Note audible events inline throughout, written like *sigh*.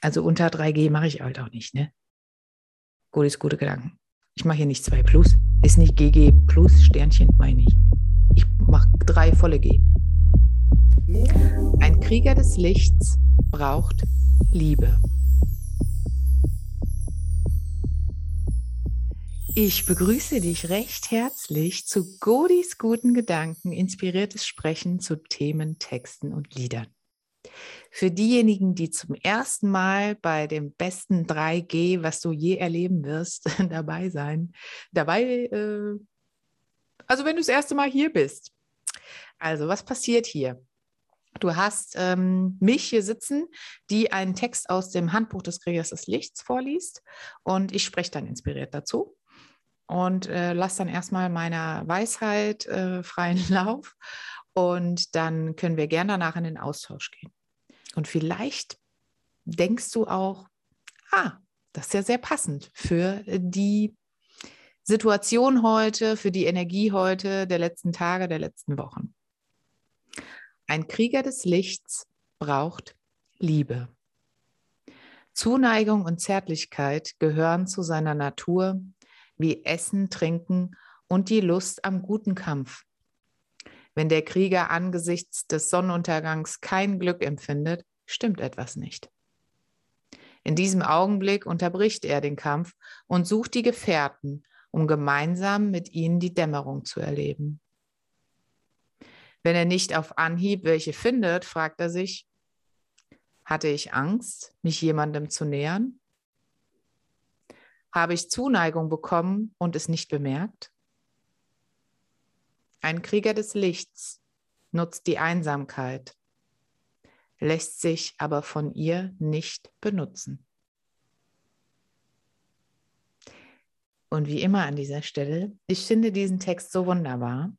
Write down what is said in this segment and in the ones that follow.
Also unter 3G mache ich halt auch nicht, ne? Gut ist gute Gedanken. Ich mache hier nicht 2 Plus. Ist nicht GG Plus, Sternchen, meine ich. Ich mache 3 volle G. Ein Krieger des Lichts braucht Liebe. Ich begrüße dich recht herzlich zu Godis guten Gedanken, inspiriertes Sprechen zu Themen, Texten und Liedern. Für diejenigen, die zum ersten Mal bei dem besten 3G, was du je erleben wirst, *laughs* dabei sein, dabei, äh, also wenn du das erste Mal hier bist. Also, was passiert hier? Du hast ähm, mich hier sitzen, die einen Text aus dem Handbuch des Kriegers des Lichts vorliest und ich spreche dann inspiriert dazu und äh, lasse dann erstmal meiner Weisheit äh, freien *laughs* Lauf und dann können wir gerne danach in den Austausch gehen. Und vielleicht denkst du auch, ah, das ist ja sehr passend für die Situation heute, für die Energie heute, der letzten Tage, der letzten Wochen. Ein Krieger des Lichts braucht Liebe. Zuneigung und Zärtlichkeit gehören zu seiner Natur wie Essen, Trinken und die Lust am guten Kampf. Wenn der Krieger angesichts des Sonnenuntergangs kein Glück empfindet, stimmt etwas nicht. In diesem Augenblick unterbricht er den Kampf und sucht die Gefährten, um gemeinsam mit ihnen die Dämmerung zu erleben. Wenn er nicht auf Anhieb welche findet, fragt er sich, hatte ich Angst, mich jemandem zu nähern? Habe ich Zuneigung bekommen und es nicht bemerkt? Ein Krieger des Lichts nutzt die Einsamkeit, lässt sich aber von ihr nicht benutzen. Und wie immer an dieser Stelle, ich finde diesen Text so wunderbar,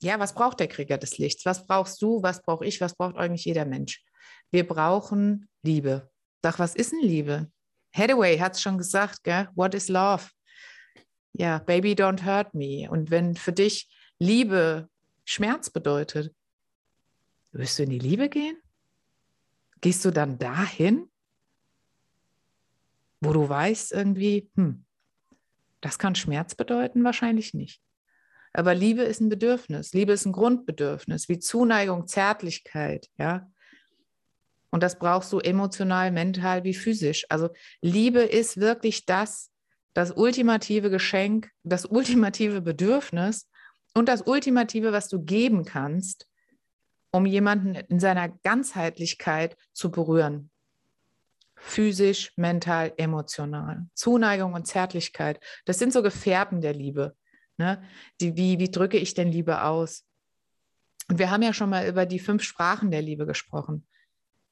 ja, was braucht der Krieger des Lichts? Was brauchst du? Was brauche ich? Was braucht eigentlich jeder Mensch? Wir brauchen Liebe. Doch was ist denn Liebe? Hathaway hat es schon gesagt, gell? What is love? Ja, Baby, don't hurt me. Und wenn für dich Liebe Schmerz bedeutet, wirst du in die Liebe gehen? Gehst du dann dahin, wo du weißt irgendwie, hm, das kann Schmerz bedeuten? Wahrscheinlich nicht. Aber Liebe ist ein Bedürfnis. Liebe ist ein Grundbedürfnis, wie Zuneigung, Zärtlichkeit, ja. Und das brauchst du emotional, mental wie physisch. Also Liebe ist wirklich das, das ultimative Geschenk, das ultimative Bedürfnis und das ultimative, was du geben kannst, um jemanden in seiner Ganzheitlichkeit zu berühren. Physisch, mental, emotional. Zuneigung und Zärtlichkeit, das sind so Gefährten der Liebe. Ne? Die, wie, wie drücke ich denn Liebe aus? Und wir haben ja schon mal über die fünf Sprachen der Liebe gesprochen.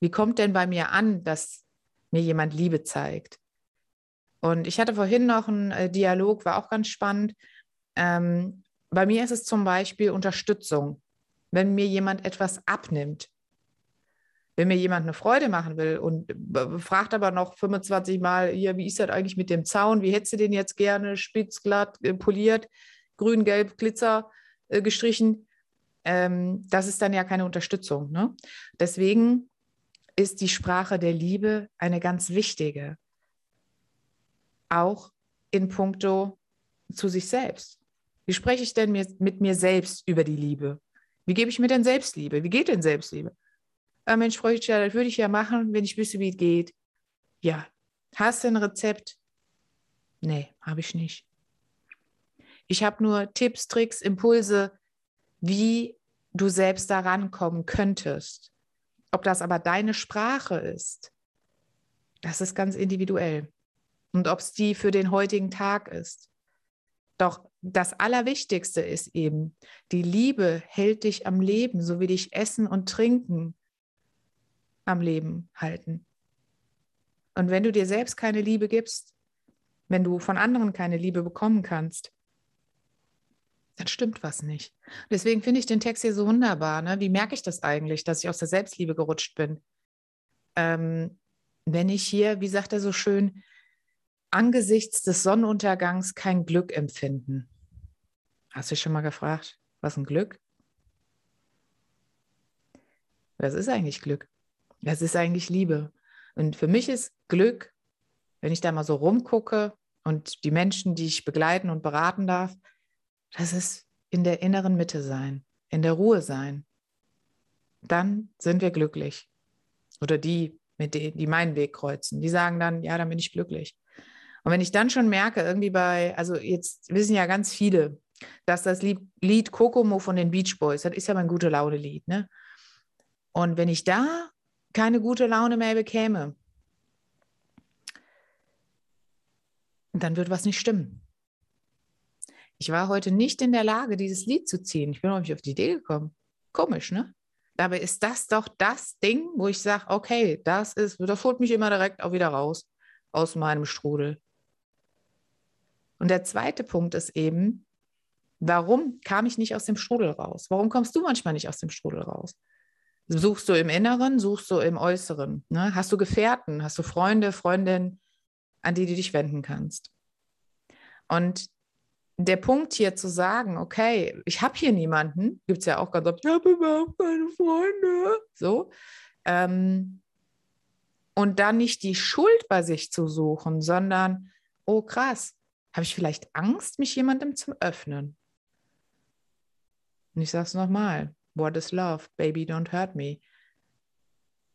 Wie kommt denn bei mir an, dass mir jemand Liebe zeigt? Und ich hatte vorhin noch einen äh, Dialog, war auch ganz spannend. Ähm, bei mir ist es zum Beispiel Unterstützung, wenn mir jemand etwas abnimmt. Wenn mir jemand eine Freude machen will und fragt aber noch 25 Mal, hier, wie ist das eigentlich mit dem Zaun? Wie hättest du den jetzt gerne spitz, glatt, äh, poliert? grün, gelb, Glitzer äh, gestrichen, ähm, das ist dann ja keine Unterstützung. Ne? Deswegen ist die Sprache der Liebe eine ganz wichtige, auch in puncto zu sich selbst. Wie spreche ich denn mit, mir selbst über die Liebe? Wie gebe ich mir denn Selbstliebe? Wie geht denn Selbstliebe? Ah, Mensch, Freundchen, das würde ich ja machen, wenn ich wüsste, wie es geht. Ja. Hast du ein Rezept? Nee, habe ich nicht. Ich habe nur Tipps, Tricks, Impulse, wie du selbst daran kommen könntest. Ob das aber deine Sprache ist, das ist ganz individuell. Und ob es die für den heutigen Tag ist. Doch das Allerwichtigste ist eben, die Liebe hält dich am Leben, so wie dich Essen und Trinken am Leben halten. Und wenn du dir selbst keine Liebe gibst, wenn du von anderen keine Liebe bekommen kannst, dann stimmt was nicht. Deswegen finde ich den Text hier so wunderbar. Ne? Wie merke ich das eigentlich, dass ich aus der Selbstliebe gerutscht bin? Ähm, wenn ich hier, wie sagt er so schön, angesichts des Sonnenuntergangs kein Glück empfinden. Hast du dich schon mal gefragt, was ein Glück? Was ist eigentlich Glück? Was ist eigentlich Liebe? Und für mich ist Glück, wenn ich da mal so rumgucke und die Menschen, die ich begleiten und beraten darf, das ist in der inneren Mitte sein, in der Ruhe sein. Dann sind wir glücklich. Oder die, mit denen, die meinen Weg kreuzen, die sagen dann, ja, dann bin ich glücklich. Und wenn ich dann schon merke, irgendwie bei, also jetzt wissen ja ganz viele, dass das Lied, Kokomo von den Beach Boys, das ist ja mein gute Laune-Lied, ne? Und wenn ich da keine gute Laune mehr bekäme, dann wird was nicht stimmen. Ich war heute nicht in der Lage, dieses Lied zu ziehen. Ich bin noch nicht auf die Idee gekommen. Komisch, ne? Dabei ist das doch das Ding, wo ich sage, okay, das ist, das holt mich immer direkt auch wieder raus aus meinem Strudel. Und der zweite Punkt ist eben, warum kam ich nicht aus dem Strudel raus? Warum kommst du manchmal nicht aus dem Strudel raus? Suchst du im Inneren, suchst du im Äußeren? Ne? Hast du Gefährten, hast du Freunde, Freundinnen, an die du dich wenden kannst? Und der Punkt hier zu sagen, okay, ich habe hier niemanden, gibt es ja auch ganz oft, ich habe überhaupt keine Freunde, so. Ähm, und dann nicht die Schuld bei sich zu suchen, sondern, oh krass, habe ich vielleicht Angst, mich jemandem zu öffnen? Und ich sage es nochmal, what is love? Baby, don't hurt me.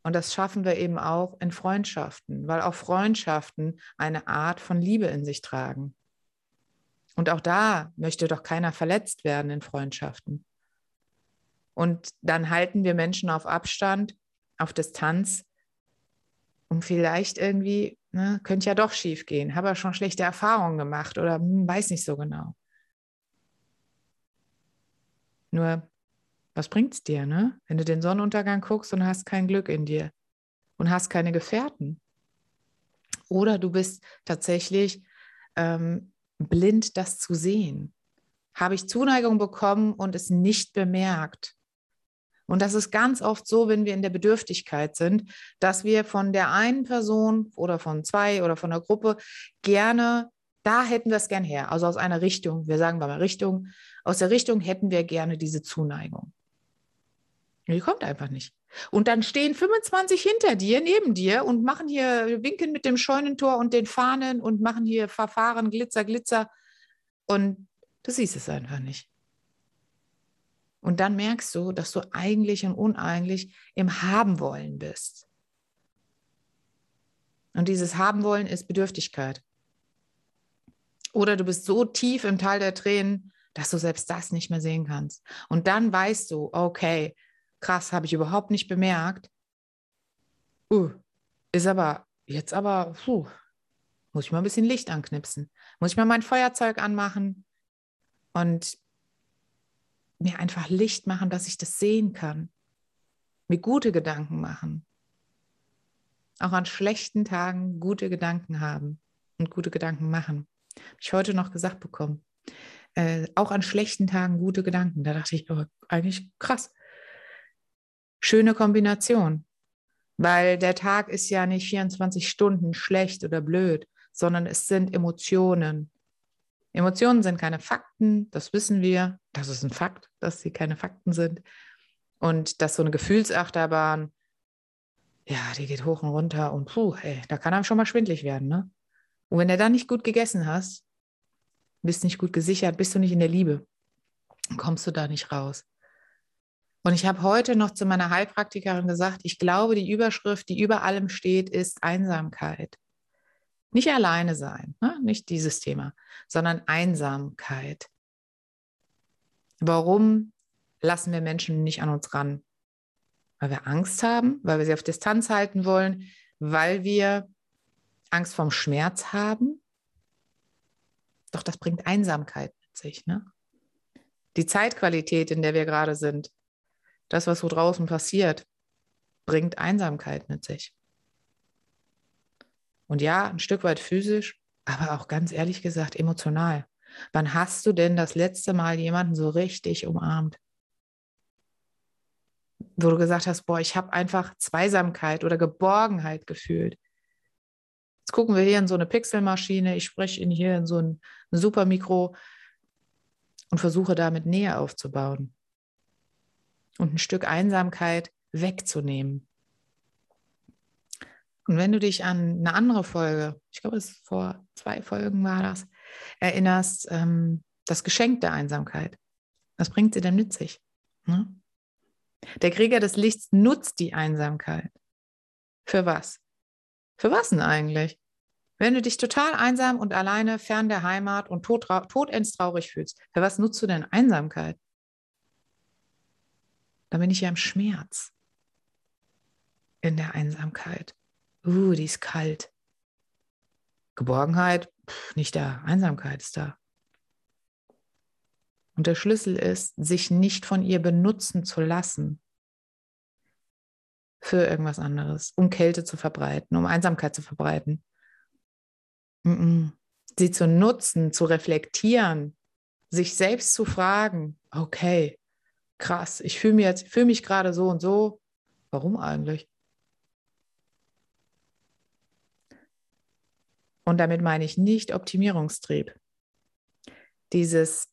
Und das schaffen wir eben auch in Freundschaften, weil auch Freundschaften eine Art von Liebe in sich tragen. Und auch da möchte doch keiner verletzt werden in Freundschaften. Und dann halten wir Menschen auf Abstand, auf Distanz. Und vielleicht irgendwie, ne, könnte ja doch schief gehen. Habe ja schon schlechte Erfahrungen gemacht oder hm, weiß nicht so genau. Nur, was bringt es dir, ne? wenn du den Sonnenuntergang guckst und hast kein Glück in dir und hast keine Gefährten? Oder du bist tatsächlich ähm, blind das zu sehen? Habe ich Zuneigung bekommen und es nicht bemerkt? Und das ist ganz oft so, wenn wir in der Bedürftigkeit sind, dass wir von der einen Person oder von zwei oder von der Gruppe gerne, da hätten wir es gern her, also aus einer Richtung, wir sagen mal Richtung, aus der Richtung hätten wir gerne diese Zuneigung. Die kommt einfach nicht. Und dann stehen 25 hinter dir, neben dir und machen hier, winken mit dem Scheunentor und den Fahnen und machen hier Verfahren, Glitzer, Glitzer. Und du siehst es einfach nicht. Und dann merkst du, dass du eigentlich und uneigentlich im Haben wollen bist. Und dieses Haben wollen ist Bedürftigkeit. Oder du bist so tief im Tal der Tränen, dass du selbst das nicht mehr sehen kannst. Und dann weißt du, okay, krass, habe ich überhaupt nicht bemerkt. Uh, ist aber jetzt aber, puh, muss ich mal ein bisschen Licht anknipsen. Muss ich mal mein Feuerzeug anmachen und mir einfach Licht machen, dass ich das sehen kann. Mir gute Gedanken machen. Auch an schlechten Tagen gute Gedanken haben und gute Gedanken machen. Habe ich heute noch gesagt bekommen. Äh, auch an schlechten Tagen gute Gedanken. Da dachte ich, oh, eigentlich krass schöne Kombination, weil der Tag ist ja nicht 24 Stunden schlecht oder blöd, sondern es sind Emotionen. Emotionen sind keine Fakten, das wissen wir. Das ist ein Fakt, dass sie keine Fakten sind. Und dass so eine Gefühlsachterbahn, ja, die geht hoch und runter und puh, ey, da kann einem schon mal schwindlig werden, ne? Und wenn du dann nicht gut gegessen hast, bist nicht gut gesichert, bist du nicht in der Liebe, kommst du da nicht raus. Und ich habe heute noch zu meiner Heilpraktikerin gesagt, ich glaube, die Überschrift, die über allem steht, ist Einsamkeit. Nicht alleine sein, ne? nicht dieses Thema, sondern Einsamkeit. Warum lassen wir Menschen nicht an uns ran? Weil wir Angst haben, weil wir sie auf Distanz halten wollen, weil wir Angst vorm Schmerz haben. Doch das bringt Einsamkeit mit sich. Ne? Die Zeitqualität, in der wir gerade sind, das, was so draußen passiert, bringt Einsamkeit mit sich. Und ja, ein Stück weit physisch, aber auch ganz ehrlich gesagt emotional. Wann hast du denn das letzte Mal jemanden so richtig umarmt? Wo du gesagt hast, boah, ich habe einfach Zweisamkeit oder Geborgenheit gefühlt. Jetzt gucken wir hier in so eine Pixelmaschine, ich spreche hier in so ein Supermikro und versuche damit Nähe aufzubauen und ein Stück Einsamkeit wegzunehmen. Und wenn du dich an eine andere Folge, ich glaube, es vor zwei Folgen war das, erinnerst, ähm, das Geschenk der Einsamkeit. Was bringt sie denn mit sich? Ne? Der Krieger des Lichts nutzt die Einsamkeit. Für was? Für was denn eigentlich? Wenn du dich total einsam und alleine fern der Heimat und tot, todends traurig fühlst, für was nutzt du denn Einsamkeit? Dann bin ich ja im Schmerz. In der Einsamkeit. Uh, die ist kalt. Geborgenheit, nicht da. Einsamkeit ist da. Und der Schlüssel ist, sich nicht von ihr benutzen zu lassen für irgendwas anderes, um Kälte zu verbreiten, um Einsamkeit zu verbreiten. Sie zu nutzen, zu reflektieren, sich selbst zu fragen, okay, krass, ich fühle mich jetzt, mich gerade so und so. Warum eigentlich? Und damit meine ich nicht Optimierungstrieb. Dieses,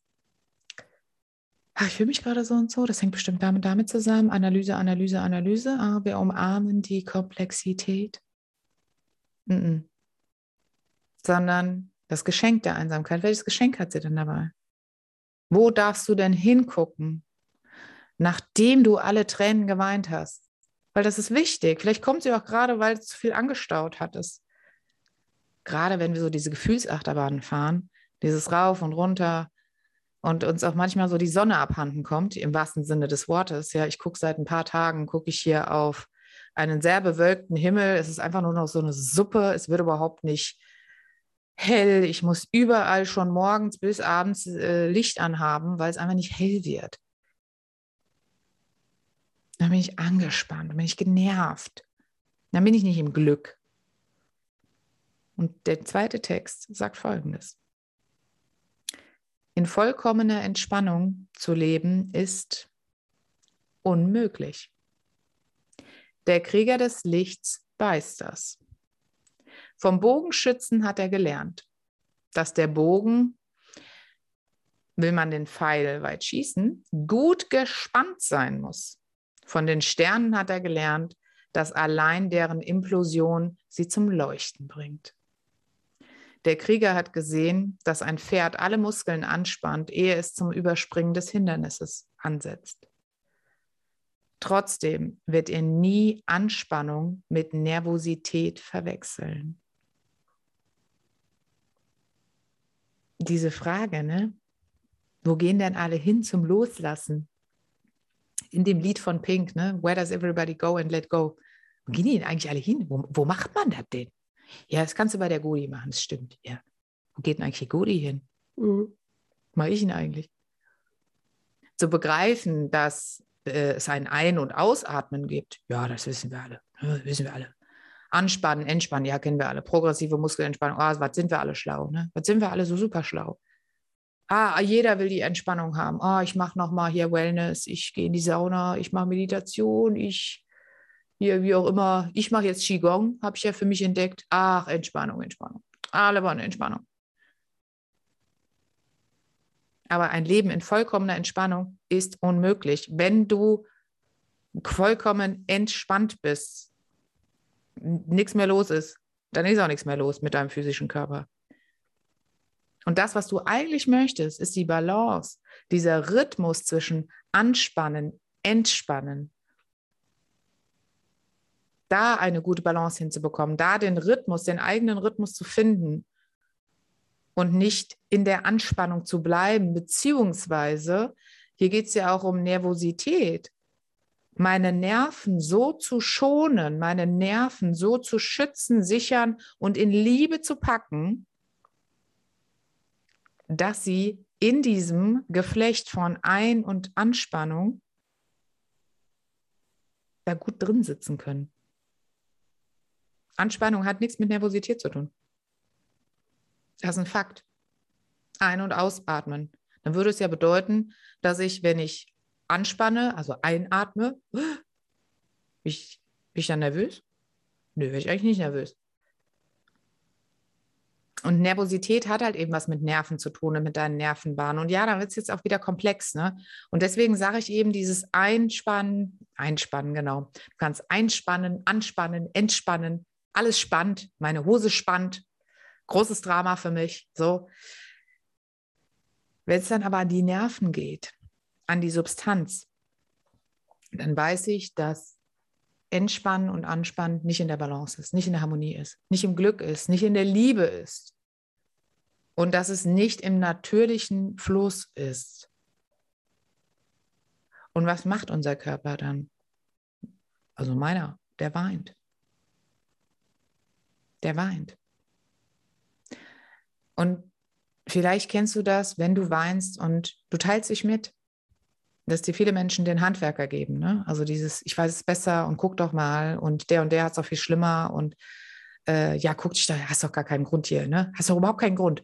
ach, ich fühle mich gerade so und so, das hängt bestimmt damit, damit zusammen. Analyse, Analyse, Analyse. Ah, wir umarmen die Komplexität. Mm -mm. Sondern das Geschenk der Einsamkeit. Welches Geschenk hat sie denn dabei? Wo darfst du denn hingucken, nachdem du alle Tränen geweint hast? Weil das ist wichtig. Vielleicht kommt sie auch gerade, weil du zu viel angestaut hattest gerade wenn wir so diese Gefühlsachterbahnen fahren, dieses Rauf und Runter und uns auch manchmal so die Sonne abhanden kommt, im wahrsten Sinne des Wortes. Ja, ich gucke seit ein paar Tagen, gucke ich hier auf einen sehr bewölkten Himmel. Es ist einfach nur noch so eine Suppe. Es wird überhaupt nicht hell. Ich muss überall schon morgens bis abends äh, Licht anhaben, weil es einfach nicht hell wird. Dann bin ich angespannt, dann bin ich genervt. Dann bin ich nicht im Glück. Und der zweite Text sagt Folgendes. In vollkommener Entspannung zu leben ist unmöglich. Der Krieger des Lichts weiß das. Vom Bogenschützen hat er gelernt, dass der Bogen, will man den Pfeil weit schießen, gut gespannt sein muss. Von den Sternen hat er gelernt, dass allein deren Implosion sie zum Leuchten bringt. Der Krieger hat gesehen, dass ein Pferd alle Muskeln anspannt, ehe es zum Überspringen des Hindernisses ansetzt. Trotzdem wird er nie Anspannung mit Nervosität verwechseln. Diese Frage, ne? Wo gehen denn alle hin zum Loslassen? In dem Lied von Pink, ne? Where does everybody go and let go? Wo gehen die denn eigentlich alle hin? Wo, wo macht man das denn? Ja, das kannst du bei der Godi machen, das stimmt. Ja. Wo geht denn eigentlich die Godi hin? Mhm. Mache ich ihn eigentlich? Zu begreifen, dass äh, es ein Ein- und Ausatmen gibt, ja, das wissen wir alle. Ja, wissen wir alle. Anspannen, entspannen, ja, kennen wir alle. Progressive Muskelentspannung, ah, was sind wir alle schlau, ne? Was sind wir alle so super schlau? Ah, jeder will die Entspannung haben. Ah, ich mache nochmal hier Wellness, ich gehe in die Sauna, ich mache Meditation, ich hier, wie auch immer, ich mache jetzt Qigong, habe ich ja für mich entdeckt. Ach, Entspannung, Entspannung. Alle wollen Entspannung. Aber ein Leben in vollkommener Entspannung ist unmöglich, wenn du vollkommen entspannt bist, nichts mehr los ist, dann ist auch nichts mehr los mit deinem physischen Körper. Und das, was du eigentlich möchtest, ist die Balance, dieser Rhythmus zwischen Anspannen, Entspannen, da eine gute Balance hinzubekommen, da den Rhythmus, den eigenen Rhythmus zu finden und nicht in der Anspannung zu bleiben, beziehungsweise hier geht es ja auch um Nervosität, meine Nerven so zu schonen, meine Nerven so zu schützen, sichern und in Liebe zu packen, dass sie in diesem Geflecht von Ein- und Anspannung da gut drin sitzen können. Anspannung hat nichts mit Nervosität zu tun. Das ist ein Fakt. Ein- und ausatmen. Dann würde es ja bedeuten, dass ich, wenn ich anspanne, also einatme, *gasps* ich, bin ich dann nervös? Nö, wäre ich eigentlich nicht nervös. Und Nervosität hat halt eben was mit Nerven zu tun und mit deinen Nervenbahnen. Und ja, dann wird es jetzt auch wieder komplex. Ne? Und deswegen sage ich eben dieses Einspannen, Einspannen, genau. Du kannst einspannen, anspannen, entspannen, alles spannt, meine Hose spannt, großes Drama für mich. So. Wenn es dann aber an die Nerven geht, an die Substanz, dann weiß ich, dass Entspannen und Anspannen nicht in der Balance ist, nicht in der Harmonie ist, nicht im Glück ist, nicht in der Liebe ist. Und dass es nicht im natürlichen Fluss ist. Und was macht unser Körper dann? Also meiner, der weint. Der weint. Und vielleicht kennst du das, wenn du weinst und du teilst dich mit dass dir viele Menschen den Handwerker geben. Ne? Also dieses, ich weiß es besser und guck doch mal und der und der hat es auch viel schlimmer und äh, ja, guck dich da, hast doch gar keinen Grund hier, ne? Hast doch überhaupt keinen Grund.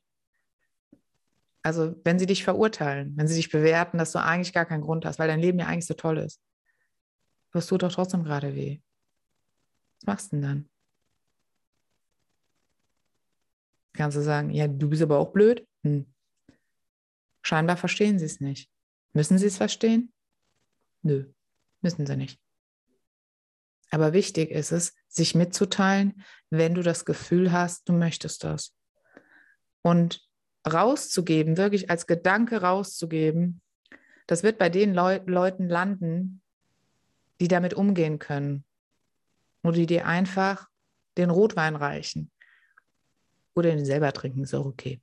Also wenn sie dich verurteilen, wenn sie dich bewerten, dass du eigentlich gar keinen Grund hast, weil dein Leben ja eigentlich so toll ist, das tut doch trotzdem gerade weh. Was machst du denn dann? Kannst du sagen, ja, du bist aber auch blöd? Hm. Scheinbar verstehen sie es nicht. Müssen sie es verstehen? Nö, müssen sie nicht. Aber wichtig ist es, sich mitzuteilen, wenn du das Gefühl hast, du möchtest das. Und rauszugeben, wirklich als Gedanke rauszugeben, das wird bei den Leu Leuten landen, die damit umgehen können. Oder die dir einfach den Rotwein reichen. Oder den selber trinken, ist auch okay.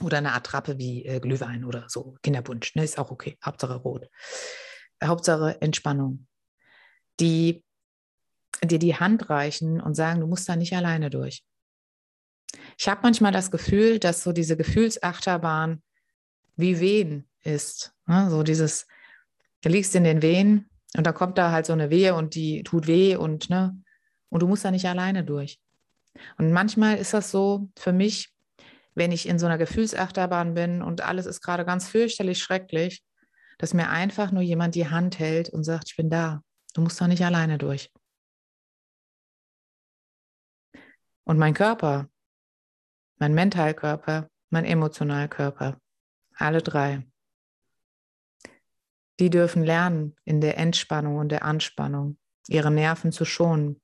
Oder eine Attrappe wie äh, Glühwein oder so, Kinderwunsch, ne, ist auch okay. Hauptsache rot. Hauptsache Entspannung. Die dir die Hand reichen und sagen, du musst da nicht alleine durch. Ich habe manchmal das Gefühl, dass so diese Gefühlsachterbahn wie Wehen ist. Ne? So dieses, du liegst in den Wehen und da kommt da halt so eine Wehe und die tut weh und, ne, und du musst da nicht alleine durch. Und manchmal ist das so für mich, wenn ich in so einer Gefühlsachterbahn bin und alles ist gerade ganz fürchterlich schrecklich, dass mir einfach nur jemand die Hand hält und sagt, ich bin da. Du musst da nicht alleine durch. Und mein Körper, mein Mentalkörper, mein Emotionalkörper, alle drei, die dürfen lernen, in der Entspannung und der Anspannung ihre Nerven zu schonen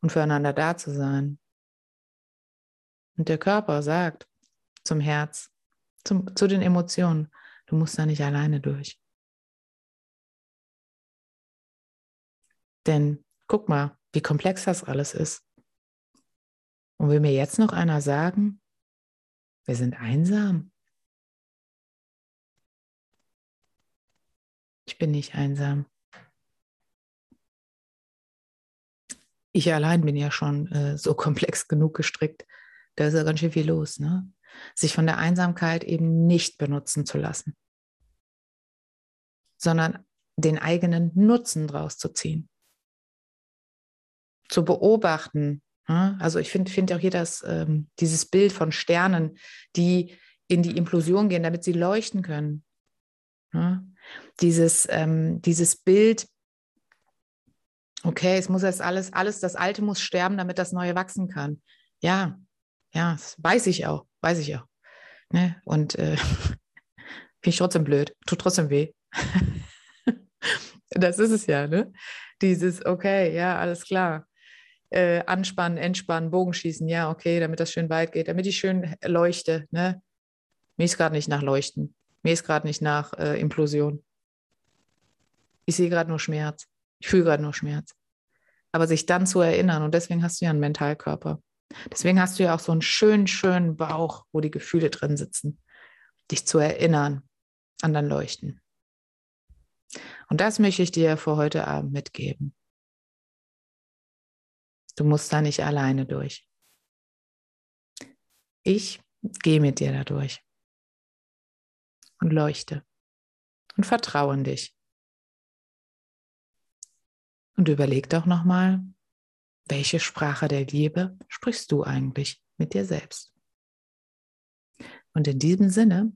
und füreinander da zu sein. Und der Körper sagt zum Herz, zum, zu den Emotionen, du musst da nicht alleine durch. Denn guck mal, wie komplex das alles ist. Und will mir jetzt noch einer sagen, wir sind einsam? Ich bin nicht einsam. Ich allein bin ja schon äh, so *laughs* komplex genug gestrickt, da ist ja ganz schön viel los, ne? Sich von der Einsamkeit eben nicht benutzen zu lassen, sondern den eigenen Nutzen draus zu ziehen. Zu beobachten. Ne? Also ich finde find auch hier das, ähm, dieses Bild von Sternen, die in die Implosion gehen, damit sie leuchten können. Ne? Dieses, ähm, dieses Bild, okay, es muss jetzt alles, alles, das Alte muss sterben, damit das Neue wachsen kann. Ja, ja, das weiß ich auch, weiß ich auch. Ne? Und äh, *laughs* finde ich trotzdem blöd, tut trotzdem weh. *laughs* das ist es ja, ne? Dieses, okay, ja, alles klar. Äh, anspannen, entspannen, Bogenschießen, ja, okay, damit das schön weit geht, damit ich schön leuchte. Ne? Mir ist gerade nicht nach Leuchten. Mir ist gerade nicht nach äh, Implosion. Ich sehe gerade nur Schmerz. Ich fühle gerade nur Schmerz. Aber sich dann zu erinnern, und deswegen hast du ja einen Mentalkörper. Deswegen hast du ja auch so einen schönen, schönen Bauch, wo die Gefühle drin sitzen, dich zu erinnern an dein Leuchten. Und das möchte ich dir für heute Abend mitgeben. Du musst da nicht alleine durch. Ich gehe mit dir da durch und leuchte und vertraue in dich. Und überleg doch nochmal, welche Sprache der Liebe sprichst du eigentlich mit dir selbst? Und in diesem Sinne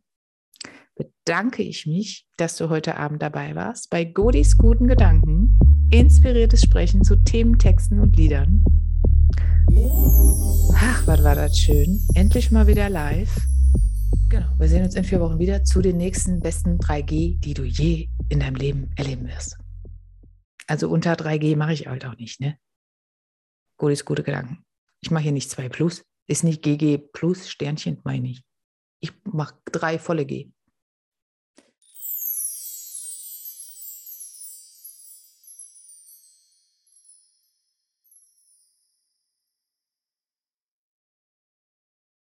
bedanke ich mich, dass du heute Abend dabei warst bei Godis guten Gedanken, inspiriertes Sprechen zu Themen, Texten und Liedern. Ach, was war das schön. Endlich mal wieder live. Genau, wir sehen uns in vier Wochen wieder zu den nächsten besten 3G, die du je in deinem Leben erleben wirst. Also unter 3G mache ich halt auch nicht, ne? Gutes, gute Gedanken. Ich mache hier nicht zwei plus. Ist nicht GG plus Sternchen, meine ich. Ich mache drei volle G.